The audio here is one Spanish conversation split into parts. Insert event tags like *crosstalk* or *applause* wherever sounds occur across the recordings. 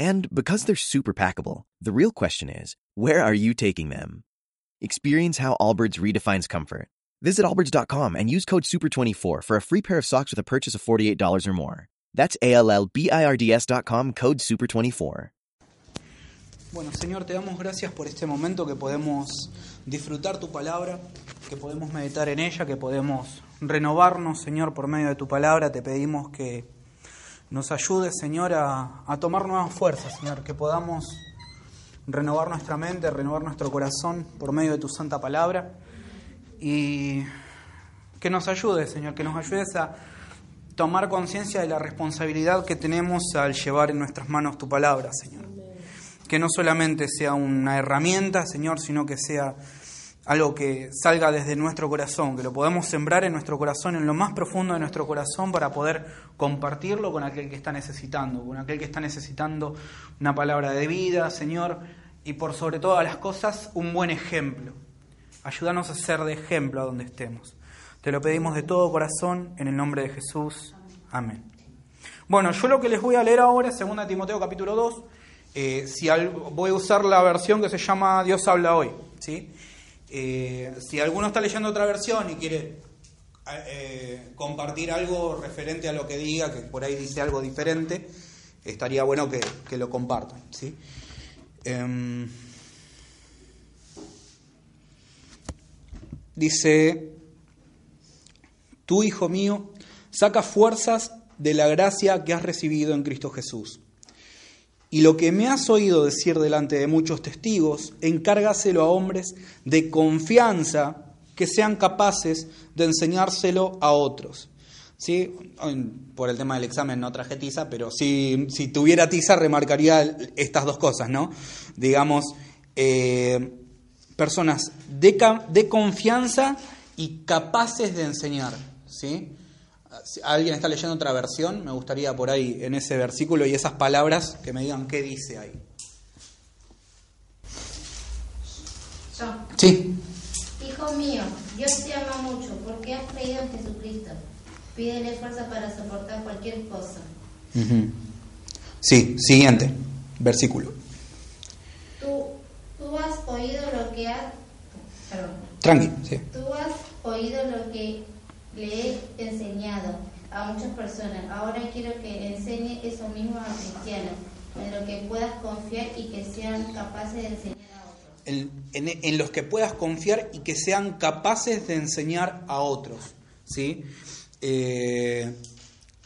And because they're super packable, the real question is where are you taking them? Experience how Allbirds redefines comfort. Visit allbirds.com and use code SUPER24 for a free pair of socks with a purchase of $48 or more. That's A L L B I R D S.com code SUPER24. Bueno, Señor, te damos gracias por este momento que podemos disfrutar tu palabra, que podemos meditar en ella, que podemos renovarnos, Señor, por medio de tu palabra. Te pedimos que nos ayudes, Señor, a, a tomar nuevas fuerzas, Señor, que podamos renovar nuestra mente, renovar nuestro corazón por medio de tu santa palabra y que nos ayudes, Señor, que nos ayudes a tomar conciencia de la responsabilidad que tenemos al llevar en nuestras manos tu palabra, Señor. Que no solamente sea una herramienta, Señor, sino que sea algo que salga desde nuestro corazón, que lo podamos sembrar en nuestro corazón, en lo más profundo de nuestro corazón, para poder compartirlo con aquel que está necesitando, con aquel que está necesitando una palabra de vida, Señor, y por sobre todas las cosas, un buen ejemplo. Ayúdanos a ser de ejemplo a donde estemos. Te lo pedimos de todo corazón, en el nombre de Jesús. Amén. Bueno, yo lo que les voy a leer ahora es 2 Timoteo capítulo 2. Eh, si voy a usar la versión que se llama Dios habla hoy. ¿sí? Eh, si alguno está leyendo otra versión y quiere eh, compartir algo referente a lo que diga, que por ahí dice algo diferente, estaría bueno que, que lo compartan. ¿sí? Em, dice, tú, hijo mío, saca fuerzas de la gracia que has recibido en Cristo Jesús. Y lo que me has oído decir delante de muchos testigos, encárgaselo a hombres de confianza que sean capaces de enseñárselo a otros. ¿Sí? Por el tema del examen no traje tiza, pero si, si tuviera tiza remarcaría estas dos cosas, ¿no? Digamos, eh, personas de, de confianza y capaces de enseñar, ¿sí? Alguien está leyendo otra versión, me gustaría por ahí en ese versículo y esas palabras que me digan qué dice ahí. Yo. Sí. Hijo mío, Dios te ama mucho porque has creído en Jesucristo. Pídele fuerza para soportar cualquier cosa. Sí, siguiente versículo. Tú, tú has oído lo que has... Perdón. Tranqui, sí. Tú has oído lo que le he enseñado a muchas personas. Ahora quiero que enseñe eso mismo a cristianos, en lo que puedas confiar y que sean capaces de enseñar a otros. En, los que puedas confiar y que sean capaces de enseñar a otros. ¿sí? Eh,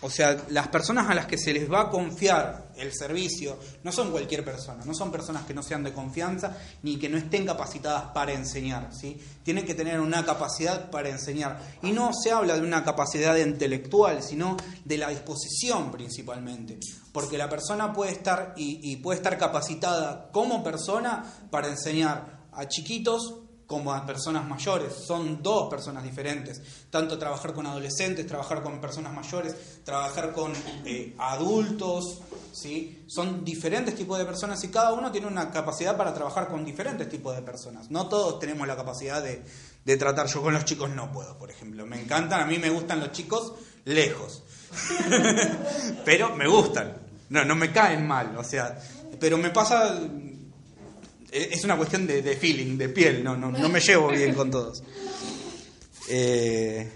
o sea, las personas a las que se les va a confiar el servicio no son cualquier persona, no son personas que no sean de confianza ni que no estén capacitadas para enseñar, ¿sí? Tienen que tener una capacidad para enseñar. Y no se habla de una capacidad intelectual, sino de la disposición principalmente. Porque la persona puede estar y, y puede estar capacitada como persona para enseñar a chiquitos como a personas mayores. Son dos personas diferentes. Tanto trabajar con adolescentes, trabajar con personas mayores, trabajar con eh, adultos. ¿sí? Son diferentes tipos de personas y cada uno tiene una capacidad para trabajar con diferentes tipos de personas. No todos tenemos la capacidad de, de tratar. Yo con los chicos no puedo, por ejemplo. Me encantan, a mí me gustan los chicos lejos. *laughs* pero me gustan. No, no me caen mal. O sea, pero me pasa es una cuestión de, feeling, de piel, no, no, no, me llevo bien con todos. Eh,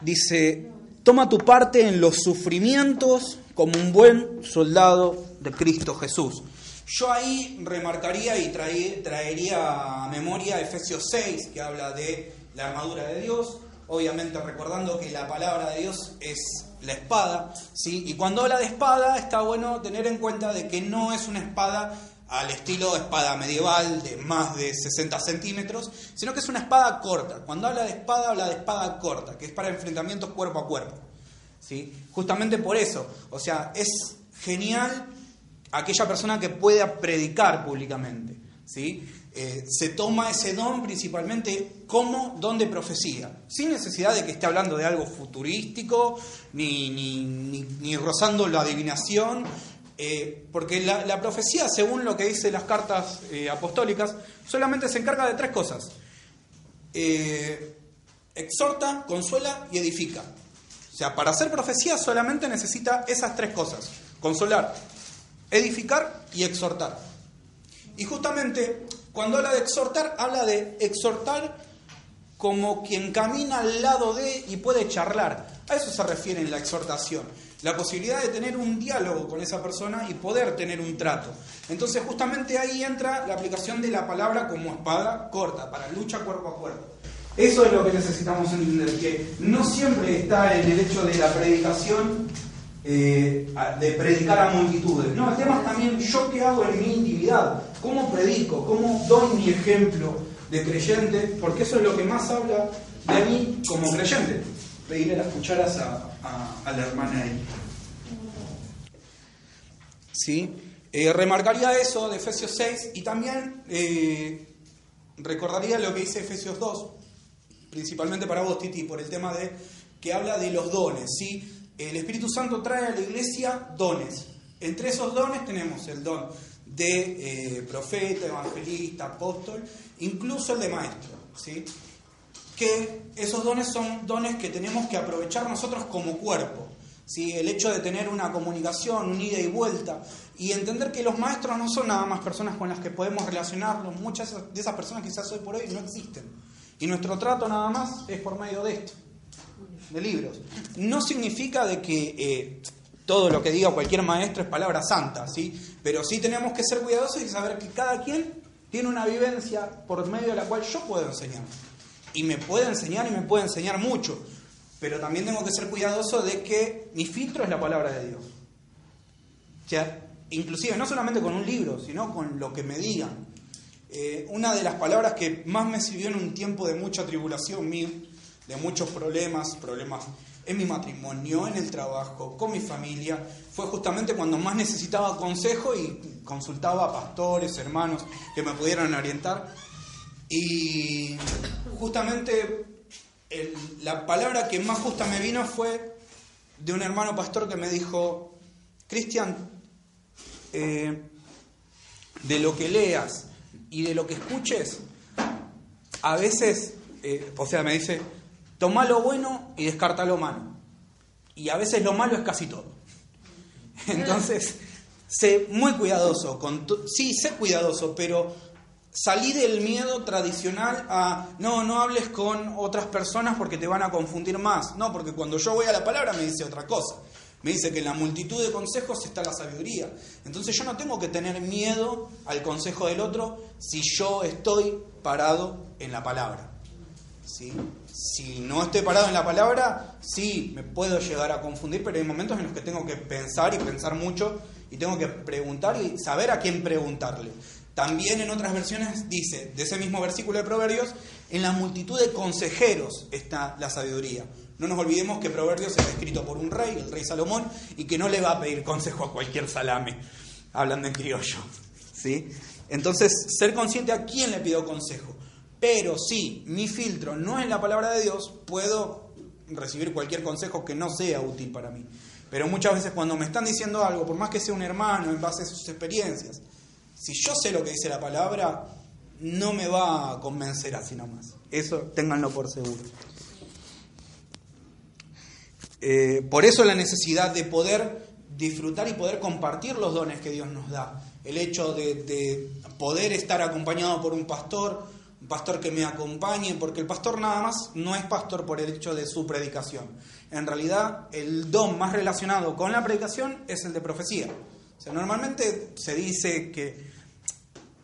dice, toma tu parte en los sufrimientos como un buen soldado de Cristo Jesús. Yo ahí remarcaría y traería a memoria Efesios 6, que habla de la armadura de Dios, obviamente recordando que la palabra de Dios es la espada, ¿sí? Y cuando habla de espada está bueno tener en cuenta de que no es una espada al estilo espada medieval de más de 60 centímetros, sino que es una espada corta. Cuando habla de espada, habla de espada corta, que es para enfrentamientos cuerpo a cuerpo. ¿sí? Justamente por eso, o sea, es genial aquella persona que pueda predicar públicamente. ¿sí? Eh, se toma ese don principalmente como don de profecía, sin necesidad de que esté hablando de algo futurístico, ni, ni, rozando la adivinación, eh, porque la, profecía, según lo que dicen las cartas eh, apostólicas, solamente se encarga de tres cosas. exhorta, consuela y edifica. O sea, para hacer profecía solamente necesita esas tres cosas. Consolar, edificar y exhortar. Y justamente cuando habla de exhortar, habla de exhortar como quien camina al lado de y puede charlar. A eso se refiere en la exhortación. La posibilidad de tener un diálogo con esa persona y poder tener un trato. Entonces justamente ahí entra la aplicación de la palabra como espada corta, para lucha cuerpo a cuerpo. Eso es lo que necesitamos entender, que no siempre está en el hecho de la predicación eh, de predicar a multitudes. No, el tema es también yo qué hago en mi intimidad, cómo predico, cómo doy mi ejemplo de creyente, porque eso es lo que más habla de mí como creyente. Pedirle las cucharas a, la hermana ahí. ¿Sí? Eh, remarcaría eso de Efesios 6 y también eh, recordaría lo que dice Efesios 2, principalmente para vos, Titi, por el tema de que habla de los dones, ¿sí? el Espíritu Santo trae a la iglesia dones. Entre esos dones tenemos el don de eh, profeta, evangelista, apóstol, incluso el de maestro. ¿sí? Que esos dones son dones que tenemos que aprovechar nosotros como cuerpo. ¿sí? El hecho de tener una comunicación, un ida y vuelta, y entender que los maestros no son nada más personas con las que podemos relacionarnos. Muchas de esas personas quizás hoy por hoy no existen. Y nuestro trato nada más es por medio de esto de libros. No significa de que eh, todo lo que diga cualquier maestro es palabra santa, ¿sí? Pero sí tenemos que ser cuidadosos y saber que cada quien tiene una vivencia por medio de la cual yo puedo enseñar. Y me puede enseñar y me puede enseñar mucho. Pero también tengo que ser cuidadoso de que mi filtro es la palabra de Dios. O sea, inclusive no solamente con un libro, sino con lo que me digan. Eh, una de las palabras que más me sirvió en un tiempo de mucha tribulación mío de muchos problemas, problemas en mi matrimonio, en el trabajo, con mi familia, fue justamente cuando más necesitaba consejo y consultaba a pastores, hermanos que me pudieran orientar. Y justamente la palabra que más justa me vino fue de un hermano pastor que me dijo, Cristian, eh, de lo que leas y de lo que escuches, a veces, eh, o sea, me dice, Toma lo bueno y descarta lo malo. Y a veces lo malo es casi todo. *laughs* Entonces, sé muy cuidadoso. Con sí, sé cuidadoso, pero salí del miedo tradicional a no, no hables con otras personas porque te van a confundir más. No, porque cuando yo voy a la palabra me dice otra cosa. Me dice que en la multitud de consejos está la sabiduría. Entonces yo no tengo que tener miedo al consejo del otro si yo estoy parado en la palabra. Si no estoy parado en la palabra, sí, me puedo llegar a confundir, pero hay momentos en los que tengo que pensar y pensar mucho y tengo que preguntar y saber a quién preguntarle. También en otras versiones dice, de ese mismo versículo de Proverbios, en la multitud de consejeros está la sabiduría. No nos olvidemos que Proverbios es escrito por un rey, el rey Salomón, y que no le va a pedir consejo a cualquier salame, hablando en criollo. ¿sí? Entonces, ser consciente a quién le pido consejo. Pero si mi filtro no es la palabra de Dios, puedo recibir cualquier consejo que no sea útil para mí. Pero muchas veces cuando me están diciendo algo, por más que sea un hermano en base a sus experiencias, si yo sé lo que dice la palabra, no me va a convencer así nomás. Eso ténganlo por seguro. Eh, por eso la necesidad de poder disfrutar y poder compartir los dones que Dios nos da. El hecho de poder estar acompañado por un pastor, un pastor que me acompañe, porque el pastor nada más no es pastor por el hecho de su predicación. En realidad, el don más relacionado con la predicación es el de profecía. O sea, normalmente se dice que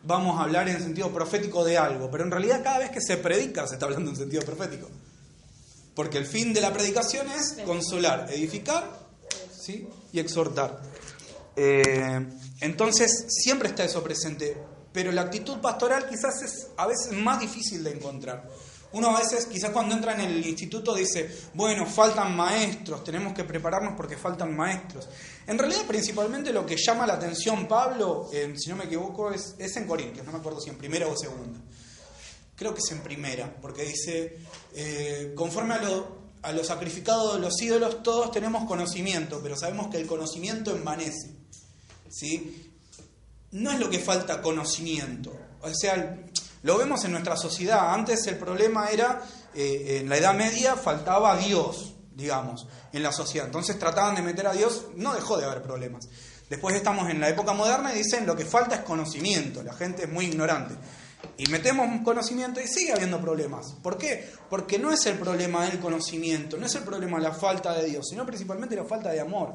vamos a hablar en sentido profético de algo, pero en realidad cada vez que se predica se está hablando en sentido profético. Porque el fin de la predicación es consolar, edificar ¿sí? y exhortar. Eh, entonces, siempre está eso presente pero la actitud pastoral quizás es a veces más difícil de encontrar. Uno a veces, quizás cuando entra en el instituto, dice, bueno, faltan maestros, tenemos que prepararnos porque faltan maestros. En realidad, principalmente lo que llama la atención Pablo, si no me equivoco, es, es, en Corintios, no me acuerdo si en primera o segunda. Creo que es en primera, porque dice, eh, conforme a lo, a lo sacrificado de los ídolos, todos tenemos conocimiento, pero sabemos que el conocimiento envanece. ¿sí? No es lo que falta conocimiento. O sea, lo vemos en nuestra sociedad. Antes el problema era, eh, en la Edad Media faltaba Dios, digamos, en la sociedad. Entonces trataban de meter a Dios, no dejó de haber problemas. Después estamos en la época moderna y dicen lo que falta es conocimiento, la gente es muy ignorante. Y metemos conocimiento y sigue habiendo problemas. ¿Por qué? Porque no es el problema del conocimiento, no es el problema la falta de Dios, sino principalmente la falta de amor.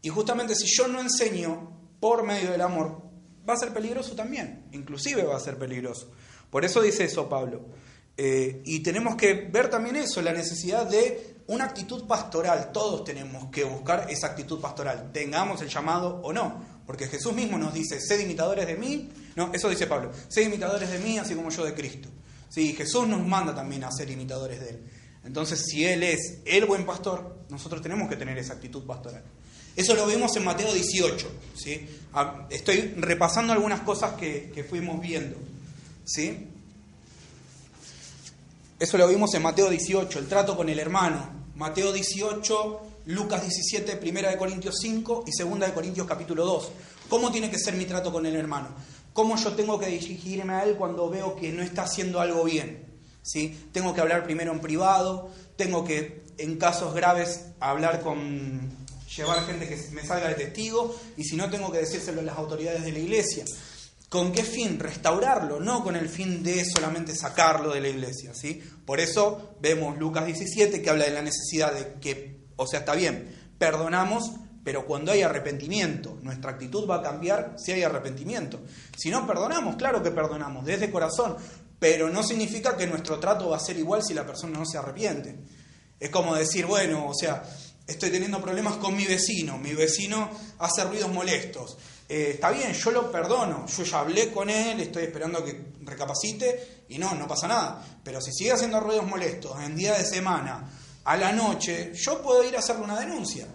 Y justamente si yo no enseño por medio del amor, va a ser peligroso también, inclusive va a ser peligroso. Por eso dice eso Pablo. Eh, y tenemos que ver también eso, la necesidad de una actitud pastoral. Todos tenemos que buscar esa actitud pastoral, tengamos el llamado o no. Porque Jesús mismo nos dice, sed imitadores de mí. No, eso dice Pablo, sed imitadores de mí así como yo de Cristo. Sí, Jesús nos manda también a ser imitadores de Él. Entonces, si Él es el buen pastor, nosotros tenemos que tener esa actitud pastoral. Eso lo vemos en Mateo 18. ¿sí? Ah, estoy repasando algunas cosas que, fuimos viendo. ¿sí? Eso lo vimos en Mateo 18, el trato con el hermano. Mateo 18, Lucas 17, 1 de Corintios 5 y 2 de Corintios capítulo 2. ¿Cómo tiene que ser mi trato con el hermano? ¿Cómo yo tengo que dirigirme a él cuando veo que no está haciendo algo bien? ¿Sí? Tengo que hablar primero en privado, tengo que, en casos graves, hablar con, llevar gente que me salga de testigo y si no tengo que decírselo a las autoridades de la iglesia. ¿Con qué fin? Restaurarlo, no con el fin de solamente sacarlo de la iglesia. ¿sí? Por eso vemos Lucas 17 que habla de la necesidad de que, o sea, está bien, perdonamos, pero cuando hay arrepentimiento, nuestra actitud va a cambiar si hay arrepentimiento. Si no perdonamos, claro que perdonamos, desde corazón, pero no significa que nuestro trato va a ser igual si la persona no se arrepiente. Es como decir, bueno, o sea, estoy teniendo problemas con mi vecino, mi vecino hace ruidos molestos. Eh, está bien, yo lo perdono, yo ya hablé con él, estoy esperando que recapacite y no, no pasa nada. Pero si sigue haciendo ruidos molestos en día de semana, a la noche, yo puedo ir a hacerle una denuncia.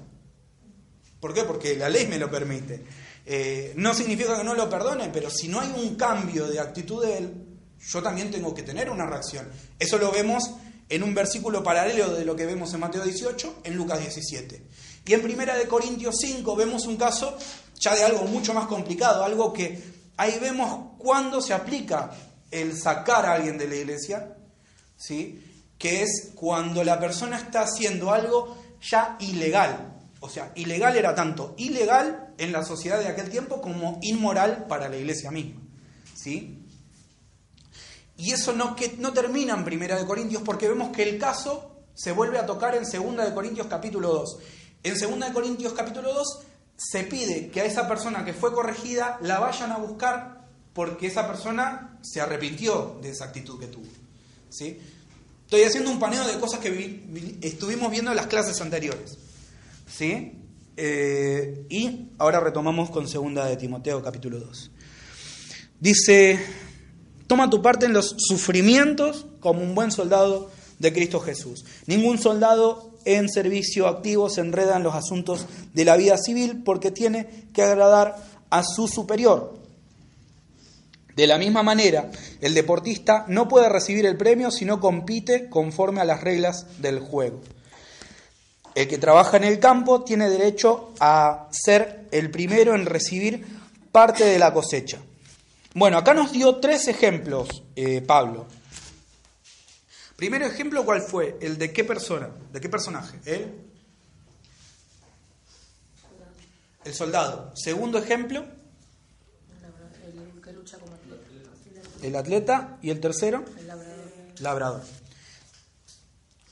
¿Por qué? Porque la ley me lo permite. Eh, no significa que no lo perdone, pero si no hay un cambio de actitud de él, yo también tengo que tener una reacción. Eso lo vemos en un versículo paralelo de lo que vemos en Mateo 18, en Lucas 17. Y en Primera de Corintios 5 vemos un caso ya de algo mucho más complicado, algo que ahí vemos cuándo se aplica el sacar a alguien de la iglesia, ¿sí? que es cuando la persona está haciendo algo ya ilegal. O sea, ilegal era tanto ilegal en la sociedad de aquel tiempo como inmoral para la iglesia misma. ¿sí? Y eso no, que, no termina en Primera de Corintios porque vemos que el caso se vuelve a tocar en Segunda de Corintios capítulo 2. En Segunda de Corintios capítulo 2 se pide que a esa persona que fue corregida la vayan a buscar porque esa persona se arrepintió de esa actitud que tuvo. ¿sí? Estoy haciendo un paneo de cosas que estuvimos viendo en las clases anteriores. ¿sí? Eh, y ahora retomamos con Segunda de Timoteo capítulo 2. Dice Toma tu parte en los sufrimientos como un buen soldado de Cristo Jesús. Ningún soldado en servicio activo se enreda en los asuntos de la vida civil porque tiene que agradar a su superior. De la misma manera, el deportista no puede recibir el premio si no compite conforme a las reglas del juego. El que trabaja en el campo tiene derecho a ser el primero en recibir parte de la cosecha. Bueno, acá nos dio tres ejemplos, eh, Pablo. Primero ejemplo, ¿cuál fue? El de qué persona, de qué personaje. ¿El? El soldado. Segundo ejemplo. El que lucha como atleta. El atleta. ¿Y el tercero? El labrador. labrador.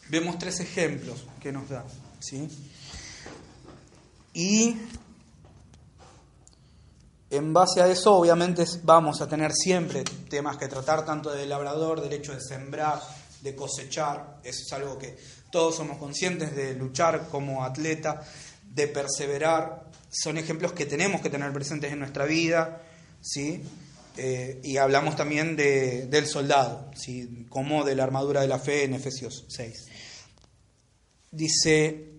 Vemos tres ejemplos que nos da. ¿sí? Y en base a eso, obviamente, vamos a tener siempre temas que tratar, tanto del labrador, del hecho de sembrar, de cosechar. Eso es algo que todos somos conscientes de luchar como atleta, de perseverar. Son ejemplos que tenemos que tener presentes en nuestra vida. ¿sí? eh, y hablamos también de, del soldado, ¿sí? como de la armadura de la fe en Efesios 6. Dice,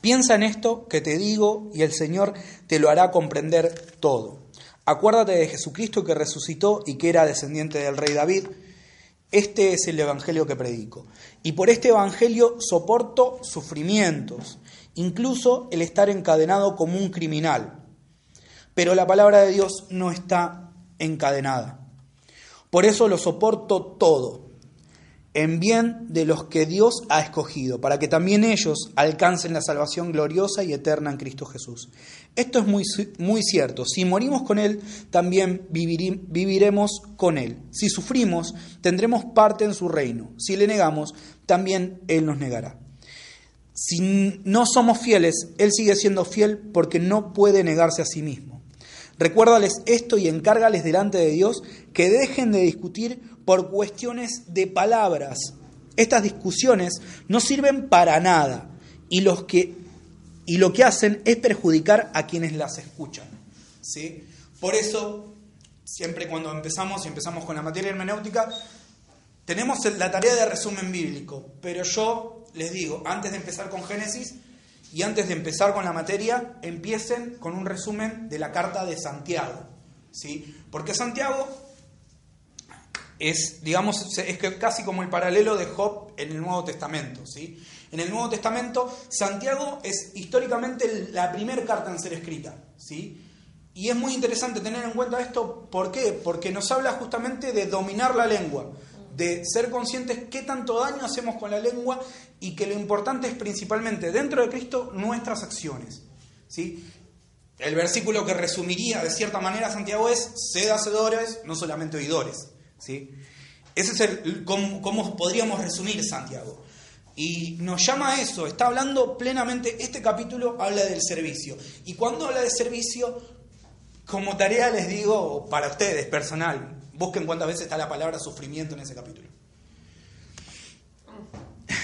piensa en esto que te digo y el Señor te lo hará comprender todo. Acuérdate de Jesucristo que resucitó y que era descendiente del rey David. Este es el Evangelio que predico. Y por este Evangelio soporto sufrimientos, incluso el estar encadenado como un criminal. Pero la palabra de Dios no está encadenada. Por eso lo soporto todo en bien de los que Dios ha escogido, para que también ellos alcancen la salvación gloriosa y eterna en Cristo Jesús. Esto es muy, muy cierto. Si morimos con Él, también viviremos con Él. Si sufrimos, tendremos parte en su reino. Si le negamos, también Él nos negará. Si no somos fieles, Él sigue siendo fiel porque no puede negarse a sí mismo. Recuérdales esto y encárgales delante de Dios que dejen de discutir por cuestiones de palabras. Estas discusiones no sirven para nada y, los que, y lo que hacen es perjudicar a quienes las escuchan. ¿sí? Por eso, siempre cuando empezamos y empezamos con la materia hermenéutica, tenemos la tarea de resumen bíblico, pero yo les digo, antes de empezar con Génesis y antes de empezar con la materia, empiecen con un resumen de la carta de Santiago. ¿sí? Porque Santiago es, digamos, es casi como el paralelo de Job en el Nuevo Testamento. ¿sí? En el Nuevo Testamento, Santiago es históricamente la primera carta en ser escrita. ¿sí? Y es muy interesante tener en cuenta esto, ¿por qué? Porque nos habla justamente de dominar la lengua, de ser conscientes qué tanto daño hacemos con la lengua y que lo importante es principalmente dentro de Cristo nuestras acciones. ¿sí? El versículo que resumiría de cierta manera Santiago es, sed hacedores, no solamente oidores. ¿Sí? Ese es el, cómo, podríamos resumir Santiago. Y nos llama a eso, está hablando plenamente, este capítulo habla del servicio. Y cuando habla de servicio, como tarea les digo, para ustedes, personal, busquen cuántas veces está la palabra sufrimiento en ese capítulo. *laughs*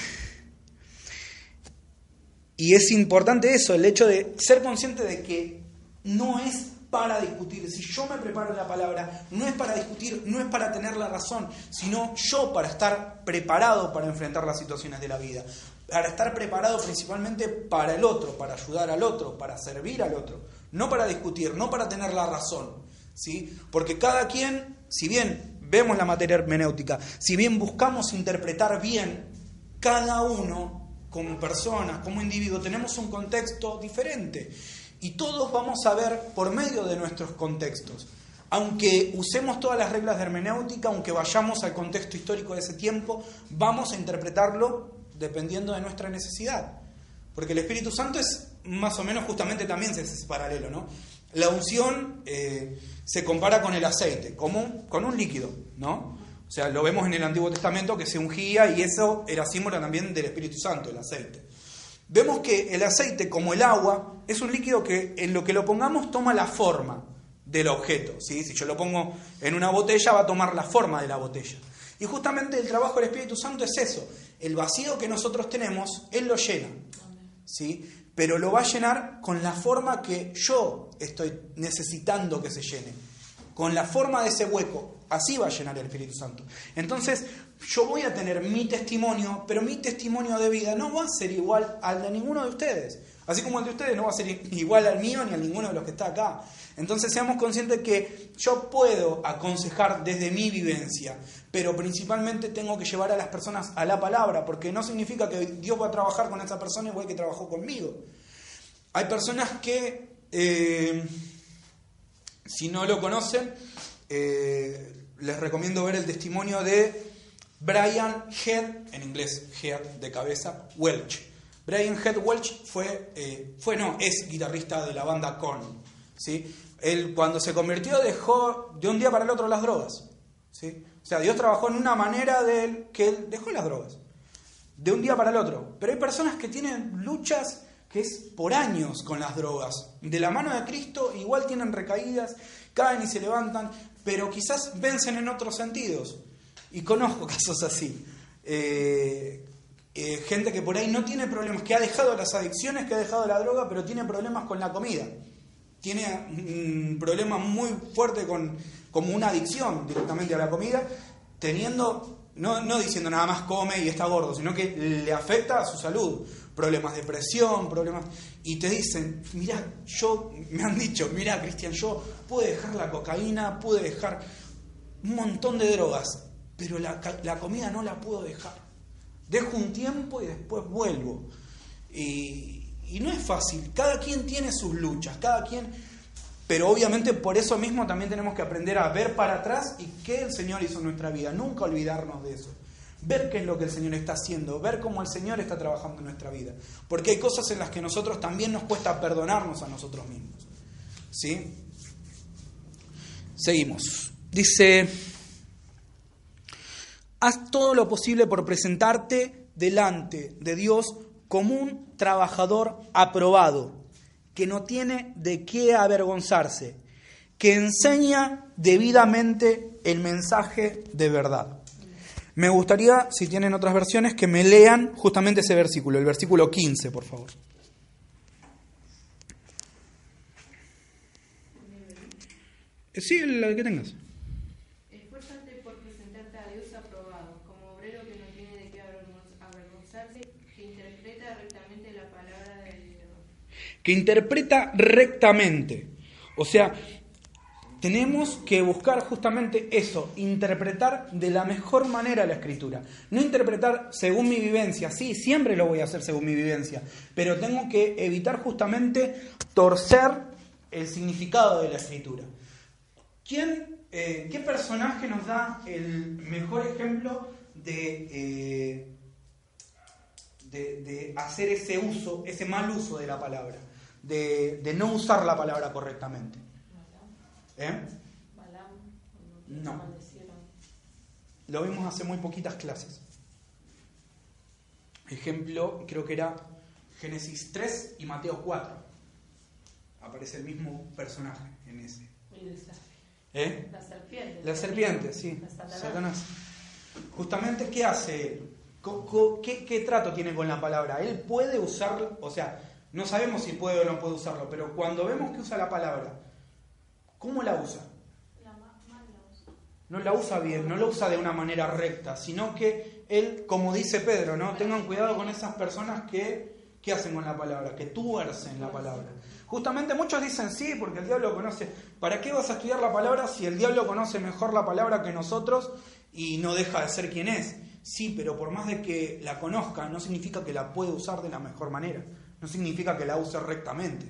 Y es importante eso, el hecho de ser consciente de que no es para discutir. Si yo me preparo la palabra, no es para discutir, no es para tener la razón, sino yo para estar preparado para enfrentar las situaciones de la vida. Para estar preparado principalmente para el otro, para ayudar al otro, para servir al otro. No para discutir, no para tener la razón. ¿sí? Porque cada quien, si bien vemos la materia hermenéutica, si bien buscamos interpretar bien, cada uno como persona, como individuo, tenemos un contexto diferente. Y todos vamos a ver por medio de nuestros contextos. Aunque usemos todas las reglas de hermenéutica, aunque vayamos al contexto histórico de ese tiempo, vamos a interpretarlo dependiendo de nuestra necesidad. Porque el Espíritu Santo es más o menos justamente también ese paralelo, ¿no? La unción eh, se compara con el aceite, como con un líquido, ¿no? O sea, lo vemos en el Antiguo Testamento que se ungía y eso era símbolo también del Espíritu Santo, el aceite vemos que el aceite, como el agua, es un líquido que en lo que lo pongamos toma la forma del objeto. ¿sí? Si yo lo pongo en una botella, va a tomar la forma de la botella. Y justamente el trabajo del Espíritu Santo es eso. El vacío que nosotros tenemos, Él lo llena. ¿sí? Pero lo va a llenar con la forma que yo estoy necesitando que se llene. Con la forma de ese hueco. Así va a llenar el Espíritu Santo. Entonces, yo voy a tener mi testimonio, pero mi testimonio de vida no va a ser igual al de ninguno de ustedes. Así como el de ustedes no va a ser igual al mío ni a ninguno de los que está acá. Entonces seamos conscientes que yo puedo aconsejar desde mi vivencia, pero principalmente tengo que llevar a las personas a la palabra, porque no significa que Dios va a trabajar con esa persona igual que trabajó conmigo. Hay personas que, eh, si no lo conocen, eh, les recomiendo ver el testimonio de Brian Head, en inglés Head de cabeza, Welch. Brian Head Welch fue, eh, fue no, es guitarrista de la banda Korn. ¿sí? Él cuando se convirtió dejó de un día para el otro las drogas. ¿sí? O sea, Dios trabajó en una manera de él que él dejó las drogas. De un día para el otro. Pero hay personas que tienen luchas que es por años con las drogas. De la mano de Cristo igual tienen recaídas, caen y se levantan, pero quizás vencen en otros sentidos. Y conozco *laughs* casos así. Eh, eh, gente que por ahí no tiene problemas, que ha dejado las adicciones, que ha dejado la droga, pero tiene problemas con la comida. tiene un problema muy fuerte con como una adicción directamente a la comida, teniendo, no, no diciendo nada más come y está gordo, sino que le afecta a su salud, problemas de presión, problemas... Y te dicen, mira, yo, me han dicho, mira Cristian, yo pude dejar la cocaína, pude dejar un montón de drogas, pero la, la comida no la puedo dejar. Dejo un tiempo y después vuelvo. Y, y no es fácil, cada quien tiene sus luchas, cada quien... Pero obviamente por eso mismo también tenemos que aprender a ver para atrás y qué el Señor hizo en nuestra vida, nunca olvidarnos de eso. Ver qué es lo que el Señor está haciendo, ver cómo el Señor está trabajando en nuestra vida. Porque hay cosas en las que nosotros también nos cuesta perdonarnos a nosotros mismos. ¿Sí? Seguimos. Dice, haz todo lo posible por presentarte delante de Dios como un trabajador aprobado, que no tiene de qué avergonzarse, que enseña debidamente el mensaje de verdad. Me gustaría, si tienen otras versiones, que me lean justamente ese versículo, el versículo 15, por favor. Eh, sí, el que tengas. Esfuérzate por presentarte a Dios aprobado, como obrero que no tiene de qué avergonzarse, que interpreta rectamente la palabra de Dios. Que interpreta rectamente. O sea, tenemos que buscar justamente eso, interpretar de la mejor manera la escritura. No interpretar según mi vivencia, sí, siempre lo voy a hacer según mi vivencia, pero tengo que evitar justamente torcer el significado de la escritura. ¿Quién, eh, ¿Qué personaje nos da el mejor ejemplo de, eh, de, de, hacer ese uso, ese mal uso de la palabra? De no usar la palabra correctamente. ¿Eh? No. Lo vimos hace muy poquitas clases. Ejemplo, creo que era Génesis 3 y Mateo 4. Aparece el mismo personaje en ese. ¿Eh? La serpiente. La serpiente, sí. Satanás. Justamente, ¿qué hace él? ¿Qué, ¿Qué, trato tiene con la palabra? Él puede usarlo, o sea, no sabemos si puede o no puede usarlo, pero cuando vemos que usa la palabra, ¿cómo la usa? No la usa bien, no la usa de una manera recta, sino que él, como dice Pedro, ¿no? Tengan cuidado con esas personas que, ¿qué hacen con la palabra? Que tuercen la palabra. Justamente muchos dicen sí, porque el diablo conoce. ¿Para qué vas a estudiar la palabra si el diablo conoce mejor la palabra que nosotros y no deja de ser quien es? Sí, pero por más de que la conozca, no significa que la puede usar de la mejor manera. No significa que la use rectamente.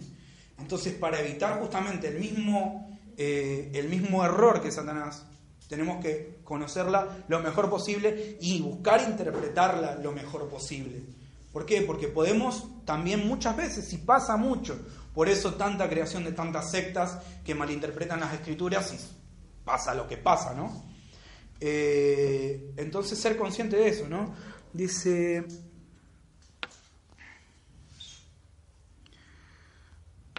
Entonces, para evitar justamente el mismo, eh, el mismo error que Satanás, tenemos que conocerla lo mejor posible y buscar interpretarla lo mejor posible. ¿Por qué? Porque podemos también muchas veces, y pasa mucho, por eso tanta creación de tantas sectas que malinterpretan las escrituras y pasa lo que pasa, ¿no? Eh, entonces ser consciente de eso, ¿no? Dice...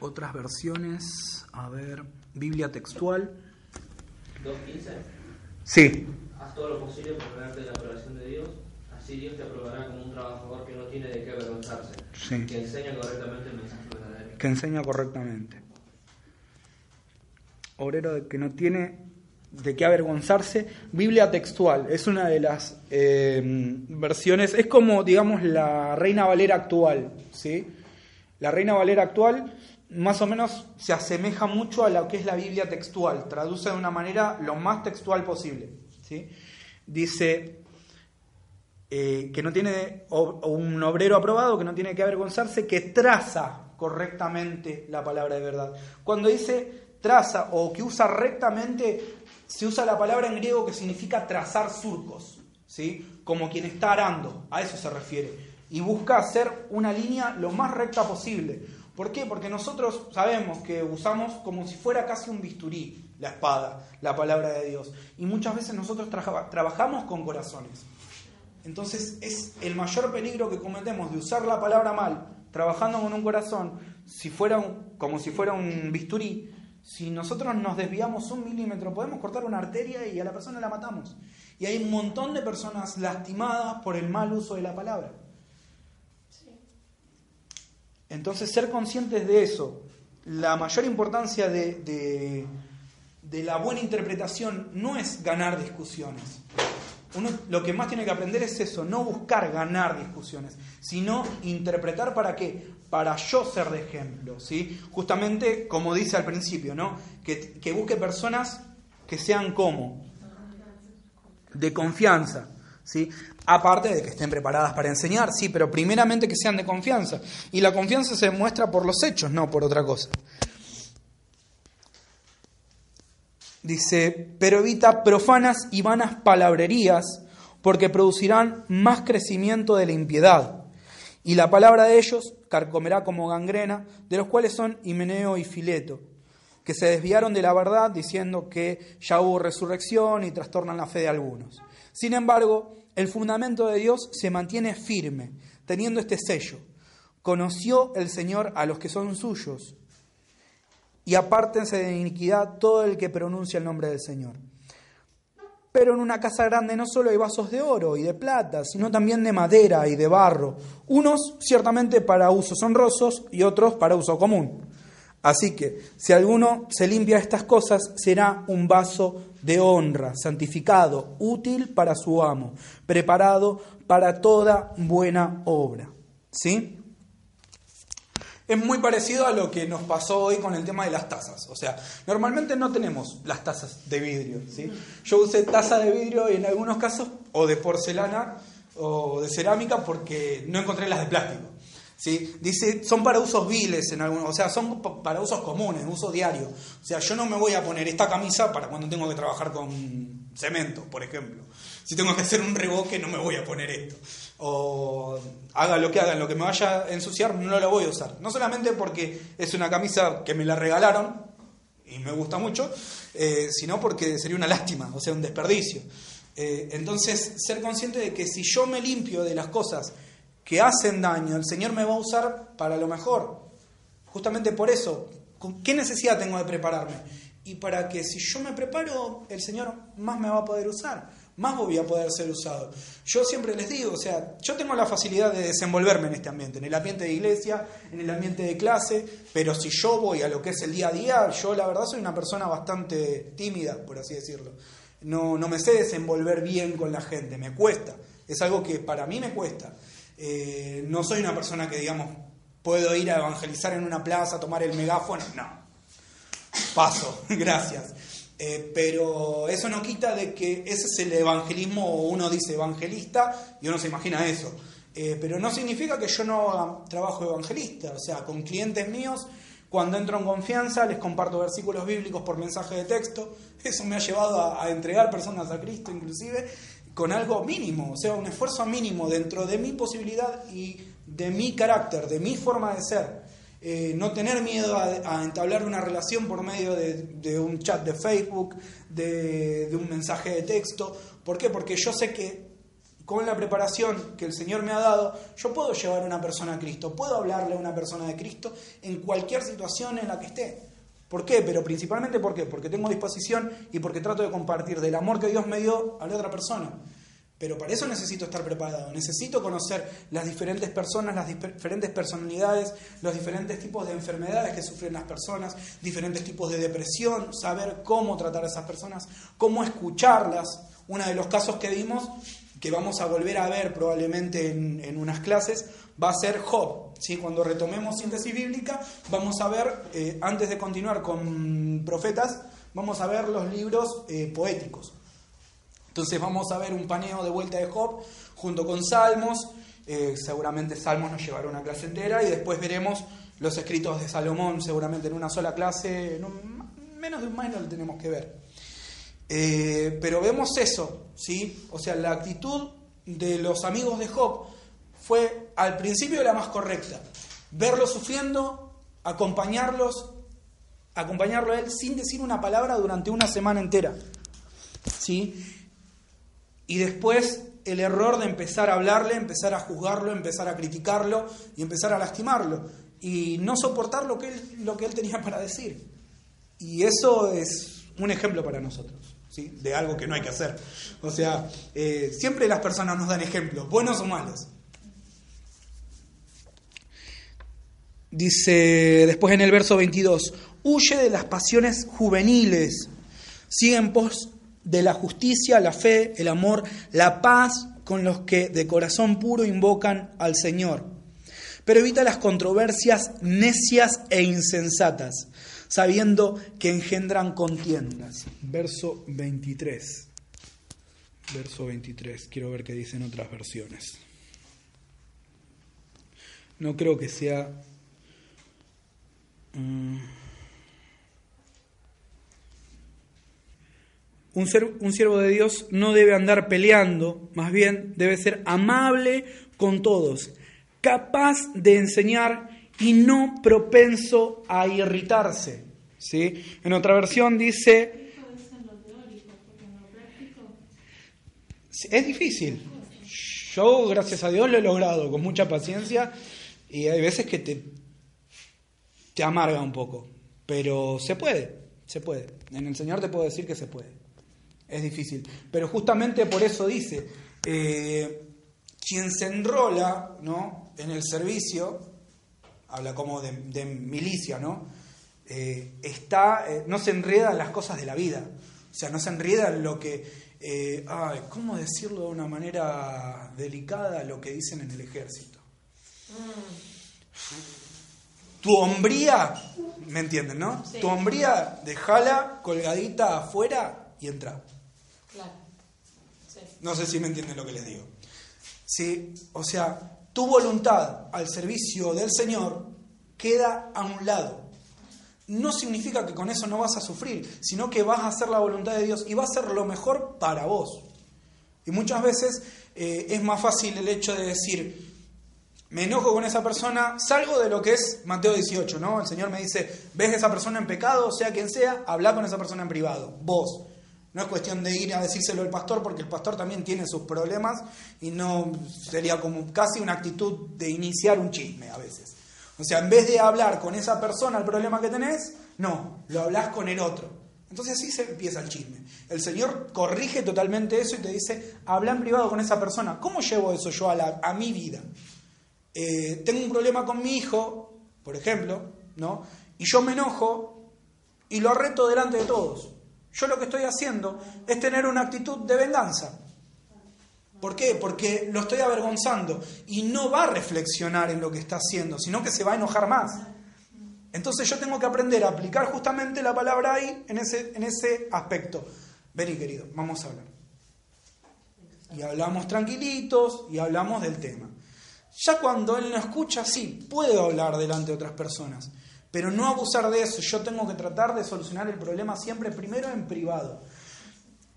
Otras versiones, a ver, Biblia textual. 2.15. Sí. Haz todo lo posible por ganarte la aprobación de Dios, así Dios te aprobará como un trabajador que no tiene de qué avergonzarse, Sí. que enseña correctamente el mensaje verdadero. que enseña correctamente. Obrero de que no tiene de qué avergonzarse. Biblia textual es una de las eh, versiones, es como, digamos, la Reina Valera actual. ¿sí? La Reina Valera actual más o menos se asemeja mucho a lo que es la Biblia textual, traduce de una manera lo más textual posible. ¿sí? Dice eh, que no tiene, un obrero aprobado que no tiene que avergonzarse, que traza correctamente la palabra de verdad. Cuando dice traza o que usa rectamente, se usa la palabra en griego que significa trazar surcos, ¿sí? como quien está arando, a eso se refiere. Y busca hacer una línea lo más recta posible. ¿Por qué? Porque nosotros sabemos que usamos como si fuera casi un bisturí la espada, la palabra de Dios. Y muchas veces nosotros tra trabajamos con corazones. Entonces es el mayor peligro que cometemos de usar la palabra mal, trabajando con un corazón, si fuera un, como si fuera un bisturí. Si nosotros nos desviamos un milímetro, podemos cortar una arteria y a la persona la matamos. Y hay un montón de personas lastimadas por el mal uso de la palabra. Entonces, ser conscientes de eso, la mayor importancia de, de, la buena interpretación no es ganar discusiones. Uno lo que más tiene que aprender es eso, no buscar ganar discusiones, sino interpretar para qué, para yo ser de ejemplo, ¿sí? Justamente como dice al principio, ¿no? Que, que busque personas que sean como de confianza, Aparte de que estén preparadas para enseñar, sí, pero primeramente que sean de confianza. Y la confianza se muestra por los hechos, no por otra cosa. Dice, pero evita profanas y vanas palabrerías, porque producirán más crecimiento de la impiedad. Y la palabra de ellos carcomerá como gangrena, de los cuales son Himeneo y Fileto, que se desviaron de la verdad diciendo que ya hubo resurrección y trastornan la fe de algunos. Sin embargo, el fundamento de Dios se mantiene firme, teniendo este sello. Conoció el Señor a los que son suyos y apártense de iniquidad todo el que pronuncia el nombre del Señor. Pero en una casa grande no solo hay vasos de oro y de plata, sino también de madera y de barro, unos ciertamente para usos honrosos y otros para uso común. Así que si alguno se limpia estas cosas, será un vaso de honra, santificado, útil para su amo, preparado para toda buena obra. ¿Sí? es muy parecido a lo que nos pasó hoy con el tema de las tazas. O sea, normalmente no tenemos las tazas de vidrio. ¿sí? Yo usé taza de vidrio y en algunos casos, o de porcelana o de cerámica, porque no encontré las de plástico. ¿Sí? Dice, son para usos viles, en algunos, o sea, son para usos comunes, uso diario. O sea, yo no me voy a poner esta camisa para cuando tengo que trabajar con cemento, por ejemplo. Si tengo que hacer un reboque, no me voy a poner esto o haga lo que haga, lo que me vaya a ensuciar, no la voy a usar. No solamente porque es una camisa que me la regalaron y me gusta mucho, eh, sino porque sería una lástima, o sea, un desperdicio. Eh, entonces, ser consciente de que si yo me limpio de las cosas que hacen daño, el Señor me va a usar para lo mejor. Justamente por eso, ¿qué necesidad tengo de prepararme? Y para que si yo me preparo, el Señor más me va a poder usar más voy a poder ser usado. Yo siempre les digo, o sea, yo tengo la facilidad de desenvolverme en este ambiente, en el ambiente de iglesia, en el ambiente de clase, pero si yo voy a lo que es el día a día, yo la verdad soy una persona bastante tímida, por así decirlo. No, no me sé desenvolver bien con la gente, me cuesta. Es algo que para mí me cuesta. Eh, no soy una persona que, digamos, puedo ir a evangelizar en una plaza, tomar el megáfono, no. Paso, *laughs* gracias. Eh, pero eso no quita de que ese es el evangelismo, uno dice evangelista y uno se imagina eso. Eh, pero no significa que yo no haga trabajo evangelista, o sea, con clientes míos, cuando entro en confianza, les comparto versículos bíblicos por mensaje de texto, eso me ha llevado a, a entregar personas a Cristo inclusive, con algo mínimo, o sea, un esfuerzo mínimo dentro de mi posibilidad y de mi carácter, de mi forma de ser. Eh, no tener miedo a, entablar una relación por medio de, un chat de Facebook, de, un mensaje de texto. ¿Por qué? Porque yo sé que con la preparación que el Señor me ha dado, yo puedo llevar a una persona a Cristo, puedo hablarle a una persona de Cristo en cualquier situación en la que esté. ¿Por qué? Pero principalmente ¿por qué? Porque tengo disposición y porque trato de compartir del amor que Dios me dio a la otra persona. Pero para eso necesito estar preparado, necesito conocer las diferentes personas, las diferentes personalidades, los diferentes tipos de enfermedades que sufren las personas, diferentes tipos de depresión, saber cómo tratar a esas personas, cómo escucharlas. Uno de los casos que vimos, que vamos a volver a ver probablemente en, unas clases, va a ser Job. ¿Sí? Cuando retomemos síntesis bíblica, vamos a ver, eh, antes de continuar con profetas, vamos a ver los libros eh, poéticos. Entonces vamos a ver un paneo de vuelta de Job junto con Salmos. Eh, seguramente Salmos nos llevará una clase entera y después veremos los escritos de Salomón, seguramente en una sola clase, en menos de un mes no lo tenemos que ver. Pero vemos eso, ¿sí? O sea, la actitud de los amigos de Job fue al principio la más correcta. Verlo sufriendo, acompañarlos, acompañarlo a él sin decir una palabra durante una semana entera. ¿Sí? Y después el error de empezar a hablarle, empezar a juzgarlo, empezar a criticarlo y empezar a lastimarlo. Y no soportar lo que él, lo que él tenía para decir. Y eso es un ejemplo para nosotros, ¿sí? de algo que no hay que hacer. O sea, eh, siempre las personas nos dan ejemplos, buenos o malos. Dice después en el verso 22, huye de las pasiones juveniles, sigue en pos de la justicia, la fe, el amor, la paz con los que de corazón puro invocan al Señor. Pero evita las controversias necias e insensatas, sabiendo que engendran contiendas. Verso 23. Verso 23. Quiero ver qué dicen otras versiones. No creo que sea Mm. Un, un siervo de Dios no debe andar peleando, más bien debe ser amable con todos, capaz de enseñar y no propenso a irritarse. ¿sí? En otra versión dice... Es difícil. Yo, gracias a Dios, lo he logrado con mucha paciencia y hay veces que te te amarga un poco, pero se puede, se puede. En el Señor te puedo decir que se puede. Es difícil. Pero justamente por eso dice, eh, quien se enrola ¿no? en el servicio, habla como de, milicia, ¿no? Eh, está, eh, no se enreda en las cosas de la vida. O sea, no se enreda en lo que, ay, ¿cómo decirlo de una manera delicada lo que dicen en el ejército? Mm tu hombría, ¿me entienden, no? Tu hombría, dejala colgadita afuera y entra. Claro. No sé si me entienden lo que les digo. Sí, o sea, tu voluntad al servicio del Señor queda a un lado. No significa que con eso no vas a sufrir, sino que vas a hacer la voluntad de Dios y va a ser lo mejor para vos. Y muchas veces eh, es más fácil el hecho de decir, me enojo con esa persona, salgo de lo que es Mateo 18, ¿no? El Señor me dice, ves a esa persona en pecado, sea quien sea, habla con esa persona en privado, vos. No es cuestión de ir a decírselo al pastor, porque el pastor también tiene sus problemas y no sería como casi una actitud de iniciar un chisme a veces. O sea, en vez de hablar con esa persona el problema que tenés, no, lo hablas con el otro. Entonces así se empieza el chisme. El Señor corrige totalmente eso y te dice, habla en privado con esa persona. ¿Cómo llevo eso yo a, la, a mi vida? Eh, tengo un problema con mi hijo, por ejemplo, ¿no? Y yo me enojo y lo reto delante de todos. Yo lo que estoy haciendo es tener una actitud de venganza. ¿Por qué? Porque lo estoy avergonzando y no va a reflexionar en lo que está haciendo, sino que se va a enojar más. Entonces yo tengo que aprender a aplicar justamente la palabra ahí en ese, en ese aspecto. Vení querido, vamos a hablar. Y hablamos tranquilitos y hablamos del tema. Ya cuando él no escucha, sí, puedo hablar delante de otras personas, pero no abusar de eso. Yo tengo que tratar de solucionar el problema siempre primero en privado.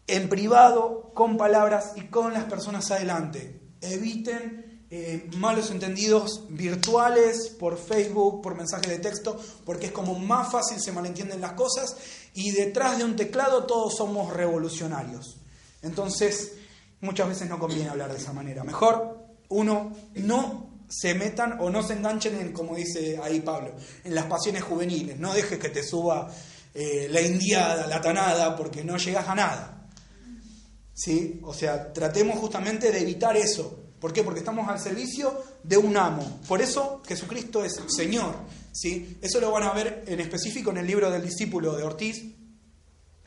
En privado, con palabras y con las personas adelante. Eviten eh, malos entendidos virtuales por Facebook, por mensaje de texto, porque es como más fácil se malentienden las cosas y detrás de un teclado todos somos revolucionarios. Entonces, muchas veces no conviene hablar de esa manera. Mejor uno no se metan o no se enganchen en, como dice ahí Pablo, en las pasiones juveniles. No dejes que te suba eh, la indiada, la tanada, porque no llegas a nada. ¿Sí? O sea, tratemos justamente de evitar eso. ¿Por qué? Porque estamos al servicio de un amo. Por eso Jesucristo es Señor. ¿Sí? Eso lo van a ver en específico en el libro del discípulo de Ortiz.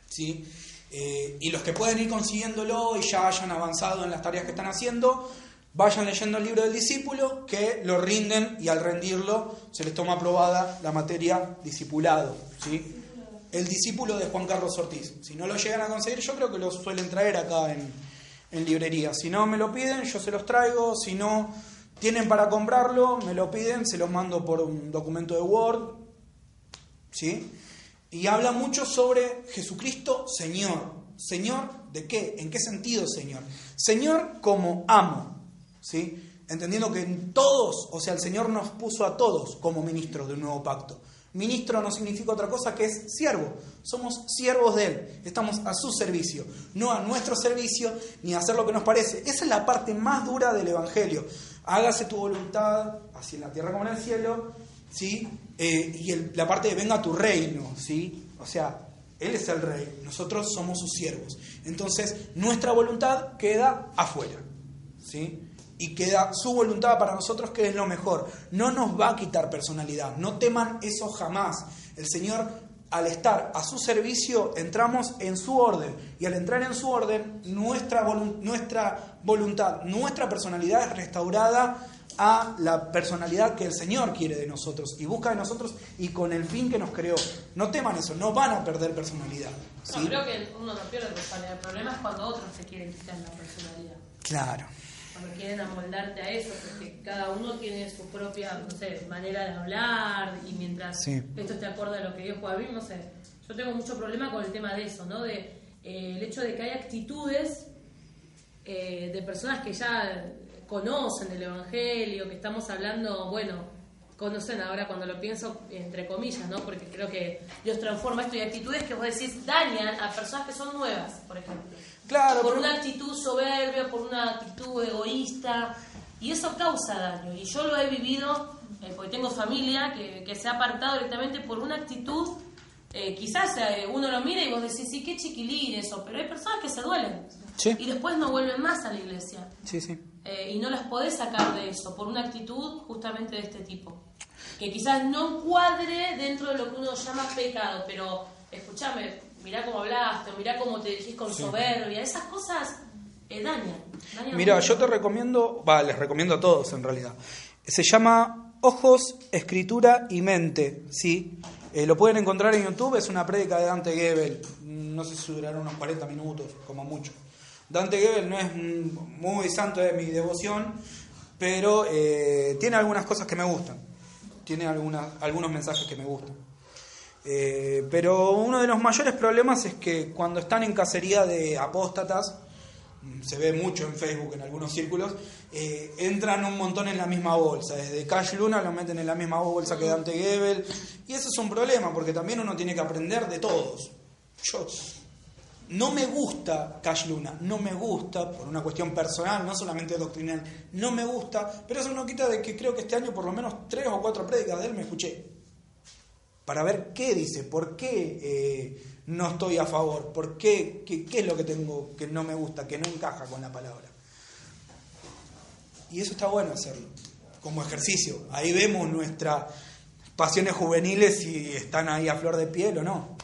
¿Sí? Eh, y los que pueden ir consiguiéndolo y ya hayan avanzado en las tareas que están haciendo, Vayan leyendo el libro del discípulo, que lo rinden y al rendirlo se les toma aprobada la materia discipulado. ¿sí? El discípulo de Juan Carlos Ortiz. Si no lo llegan a conseguir, yo creo que lo suelen traer acá en, en librería. Si no me lo piden, yo se los traigo. Si no tienen para comprarlo, me lo piden, se los mando por un documento de Word. ¿sí? Y habla mucho sobre Jesucristo Señor. ¿Señor de qué? ¿En qué sentido Señor? Señor como amo. ¿Sí? entendiendo que en todos, o sea, el Señor nos puso a todos como ministros de un nuevo pacto. Ministro no significa otra cosa que es siervo. Somos siervos de Él. Estamos a su servicio, no a nuestro servicio ni a hacer lo que nos parece. Esa es la parte más dura del Evangelio. Hágase tu voluntad, así en la tierra como en el cielo, ¿sí? Eh, y la parte de venga tu reino, ¿sí? O sea, Él es el rey, nosotros somos sus siervos. Entonces, nuestra voluntad queda afuera, ¿sí? Y queda su voluntad para nosotros que es lo mejor. No nos va a quitar personalidad, no teman eso jamás. El Señor, al estar a su servicio, entramos en su orden y al entrar en su orden, nuestra, nuestra voluntad, nuestra personalidad es restaurada a la personalidad que el Señor quiere de nosotros y busca de nosotros y con el fin que nos creó. No teman eso, no van a perder personalidad. No, creo que uno no pierde personalidad. El problema es cuando otros se quieren quitar la personalidad. Claro. Quieren amoldarte a eso, porque cada uno tiene su propia, no sé, manera de hablar y mientras esto esté acorde a lo que Dios pueda abrir, no sé. Yo tengo mucho problema con el tema de eso, ¿no? De eh, el hecho de que hay actitudes eh, de personas que ya conocen el Evangelio, que estamos hablando, bueno, conocen ahora cuando lo pienso entre comillas, ¿no? Porque creo que Dios transforma esto y actitudes que vos decís dañan a personas que son nuevas, por ejemplo. Claro. Por una actitud soberbia, por una actitud egoísta, y eso causa daño. Y yo lo he vivido, eh, porque tengo familia que, que, se ha apartado directamente por una actitud, eh, quizás eh, uno lo mira y vos decís, sí, qué chiquilín eso, pero hay personas que se duelen. Y después no vuelven más a la iglesia. Sí, sí. Y no las podés sacar de eso por una actitud justamente de este tipo. Que quizás no cuadre dentro de lo que uno llama pecado, pero escúchame, mirá cómo hablaste, mirá cómo te dirigís con soberbia, esas cosas eh, dañan. Mira, yo te recomiendo, va, les recomiendo a todos en realidad. Se llama Ojos, Escritura y Mente, ¿sí? Eh, lo pueden encontrar en YouTube, es una prédica de Dante Gebel, no sé si durará unos 40 minutos, como mucho. Dante Gebel no es muy santo de mi devoción, pero eh, tiene algunas cosas que me gustan. Tiene algunas, algunos mensajes que me gustan. Eh, pero uno de los mayores problemas es que cuando están en cacería de apóstatas, se ve mucho en Facebook, en algunos círculos, eh, entran un montón en la misma bolsa. Desde Cash Luna lo meten en la misma bolsa que Dante Gebel. Y eso es un problema, porque también uno tiene que aprender de todos. Yo no me gusta Cash Luna, no me gusta, por una cuestión personal, no solamente doctrinal, no me gusta, pero eso no quita de que creo que este año por lo menos tres o cuatro prédicas de él me escuché. Para ver qué dice, por qué eh, no estoy a favor, por qué, qué, es lo que tengo que no me gusta, que no encaja con la palabra. Y eso está bueno hacerlo, como ejercicio. Ahí vemos nuestras pasiones juveniles si están ahí a flor de piel o no.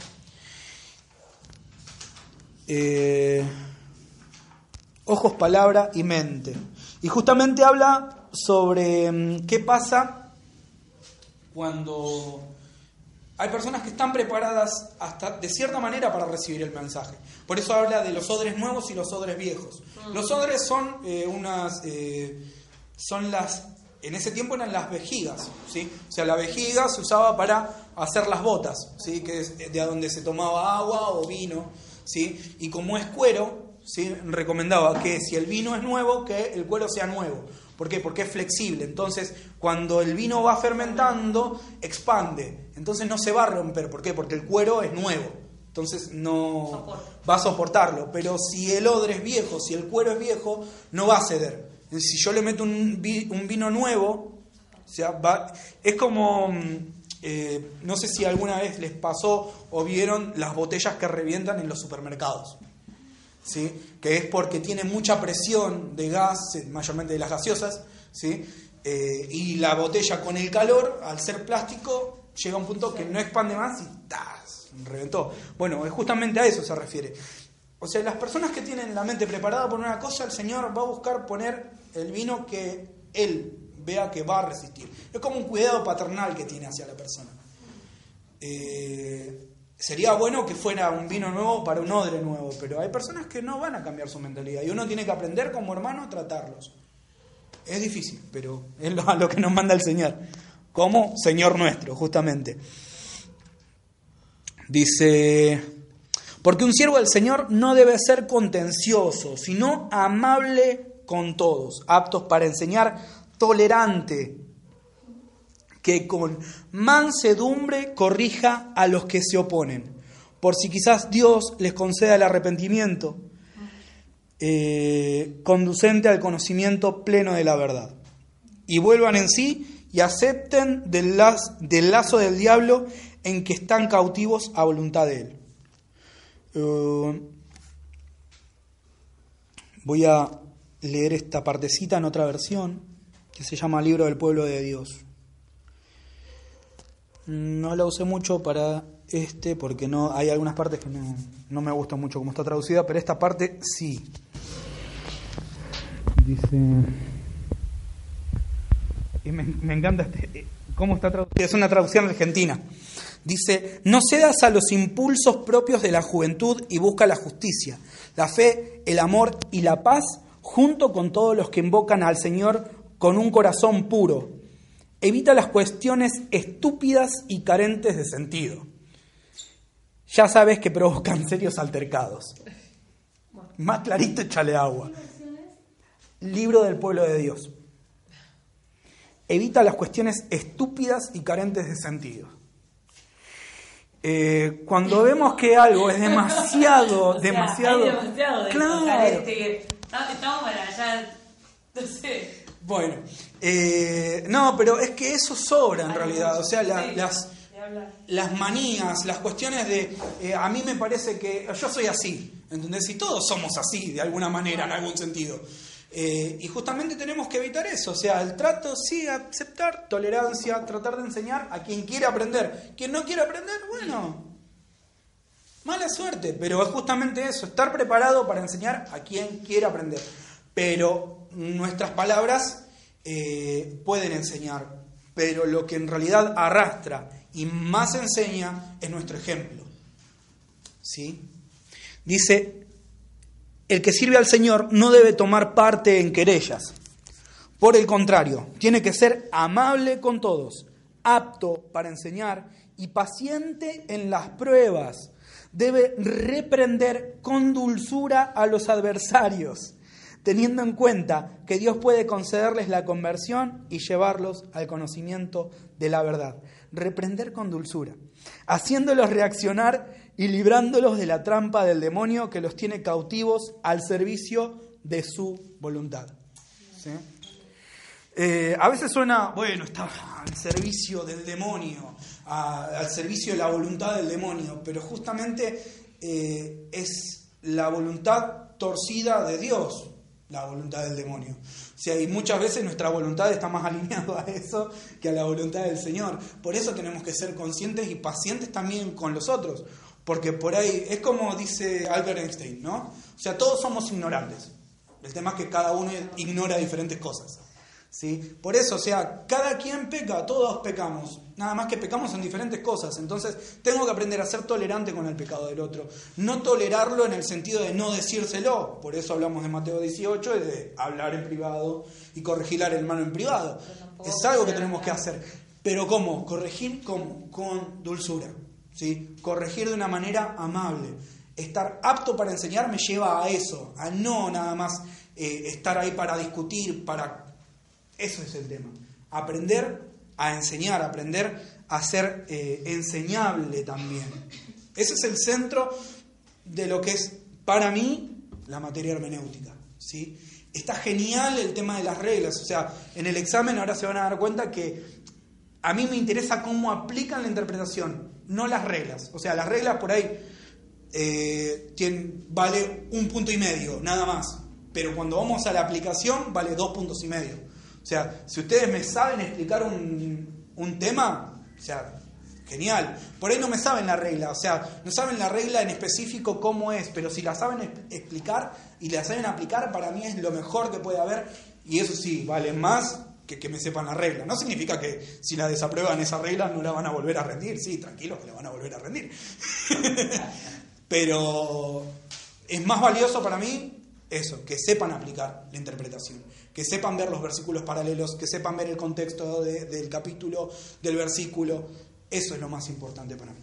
Eh, ojos, palabra y mente. Y justamente habla sobre mm, qué pasa cuando hay personas que están preparadas hasta de cierta manera para recibir el mensaje. Por eso habla de los odres nuevos y los odres viejos. Los odres son eh, unas eh, son las en ese tiempo eran las vejigas, ¿sí? O sea, la vejiga se usaba para hacer las botas, ¿sí? Que es de donde se tomaba agua o vino. ¿sí? Y como es cuero, ¿sí? recomendaba que si el vino es nuevo, que el cuero sea nuevo. ¿Por qué? Porque es flexible. Entonces, cuando el vino va fermentando, expande. Entonces no se va a romper. ¿Por qué? Porque el cuero es nuevo. Entonces no va a soportarlo. Pero si el odre es viejo, si el cuero es viejo, no va a ceder. Si yo le meto un, vino nuevo, o sea, va, es como mm, eh, no sé si alguna vez les pasó o vieron las botellas que revientan en los supermercados. ¿Sí? Que es porque tiene mucha presión de gas, eh, mayormente de las gaseosas, ¿sí? Eh, y la botella con el calor, al ser plástico, llega a un punto que no expande más y ¡tas! reventó. Bueno, justamente a eso se refiere. O sea, las personas que tienen la mente preparada por una cosa, el Señor va a buscar poner el vino que Él vea que va a resistir. Es como un cuidado paternal que tiene hacia la persona. Eh, sería bueno que fuera un vino nuevo para un odre nuevo, pero hay personas que no van a cambiar su mentalidad y uno tiene que aprender como hermano a tratarlos. Es difícil, pero es lo, a lo que nos manda el Señor, como Señor nuestro, justamente. Dice, porque un siervo del Señor no debe ser contencioso, sino amable con todos, aptos para enseñar, tolerante, que con mansedumbre corrija a los que se oponen, por si quizás Dios les conceda el arrepentimiento, eh, conducente al conocimiento pleno de la verdad, y vuelvan en sí y acepten del, lazo del diablo en que están cautivos a voluntad de él. Eh, voy a leer esta partecita en otra versión, que se llama Libro del Pueblo de Dios. No la usé mucho para este porque no hay algunas partes que no, no me gustan mucho como está traducida, pero esta parte sí. Dice... Y me, me encanta este, cómo está traducida. Es una traducción argentina. Dice, no cedas a los impulsos propios de la juventud y busca la justicia, la fe, el amor y la paz junto con todos los que invocan al Señor con un corazón puro. Evita las cuestiones estúpidas y carentes de sentido. Ya sabes que provocan *laughs* serios altercados. Más clarito, échale agua. Libro del pueblo de Dios. Evita las cuestiones estúpidas y carentes de sentido. Eh, cuando vemos que algo es demasiado, *laughs* O sea, demasiado, claro, Estamos para allá, no sé. Bueno, eh, no, pero es que eso sobra en realidad, o sea, la- las manías, las cuestiones de, eh, a mí me parece que yo soy así, ¿entendés? Y todos somos así, de alguna manera, en algún sentido. Eh, y justamente tenemos que evitar eso, o sea, el trato, sí, aceptar, tolerancia, tratar de enseñar a quien quiere aprender. Quien no quiere aprender, bueno, mala suerte, pero es justamente eso, estar preparado para enseñar a quien quiere aprender. Pero nuestras palabras eh, pueden enseñar, pero lo que en realidad arrastra y más enseña es nuestro ejemplo. ¿Sí? Dice, el que sirve al Señor no debe tomar parte en querellas. Por el contrario, tiene que ser amable con todos, apto para enseñar y paciente en las pruebas. Debe reprender con dulzura a los adversarios, teniendo en cuenta que Dios puede concederles la conversión y llevarlos al conocimiento de la verdad. Reprender con dulzura, haciéndolos reaccionar y librándolos de la trampa del demonio que los tiene cautivos al servicio de su voluntad. ¿Sí? Eh, a veces suena, bueno, está al servicio del demonio, al servicio de la voluntad del demonio, pero justamente eh, es la voluntad torcida de Dios, la voluntad del demonio. O sea, y muchas veces nuestra voluntad está más *laughs* alineada a eso que a la voluntad del Señor. Por eso tenemos que ser conscientes y pacientes también con los otros. Porque por ahí es como dice Albert Einstein, ¿no? O sea, todos somos ignorantes. El tema es que cada uno ignora diferentes cosas. ¿Sí? Por eso, o sea, cada quien peca, todos pecamos. Nada más que pecamos en diferentes cosas. Entonces, tengo que aprender a ser tolerante con el pecado del otro. No tolerarlo en el sentido de no decírselo. Por eso hablamos de Mateo 18, y de hablar en privado y corregir al hermano en privado. Es algo que tenemos que hacer. Pero ¿cómo? Corregir ¿cómo? con dulzura. ¿sí? Corregir de una manera amable. Estar apto para enseñar me lleva a eso, a no nada más eh, estar ahí para discutir, para... Eso es el tema. Aprender a enseñar, aprender a ser eh, enseñable también. Ese es el centro de lo que es, para mí, la materia hermenéutica. ¿sí? Está genial el tema de las reglas. O sea, en el examen ahora se van a dar cuenta que a mí me interesa cómo aplican la interpretación, no las reglas. O sea, las reglas por ahí eh, vale un punto y medio, nada más. Pero cuando vamos a la aplicación, vale dos puntos y medio. O sea, si ustedes me saben explicar un, un tema, o sea, genial. Por ahí no me saben la regla, o sea, no saben la regla en específico cómo es, pero si la saben explicar y la saben aplicar, para mí es lo mejor que puede haber. Y eso sí, vale más que que me sepan la regla. No significa que si la desaprueban esa regla no la van a volver a rendir. Sí, tranquilos que la van a volver a rendir. *laughs* Pero es más valioso para mí eso, que sepan aplicar la interpretación, que sepan ver los versículos paralelos, que sepan ver el contexto de- del capítulo, del versículo. Eso es lo más importante para mí.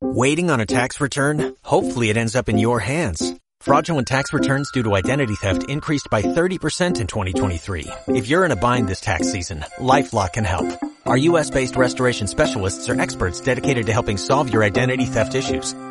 Waiting on a tax return? Hopefully it ends up in your hands. Fraudulent tax returns due to identity theft increased by 30% in 2023. If you're in a bind this tax season, LifeLock can help. Our US-based restoration specialists are experts dedicated to helping solve your identity theft issues.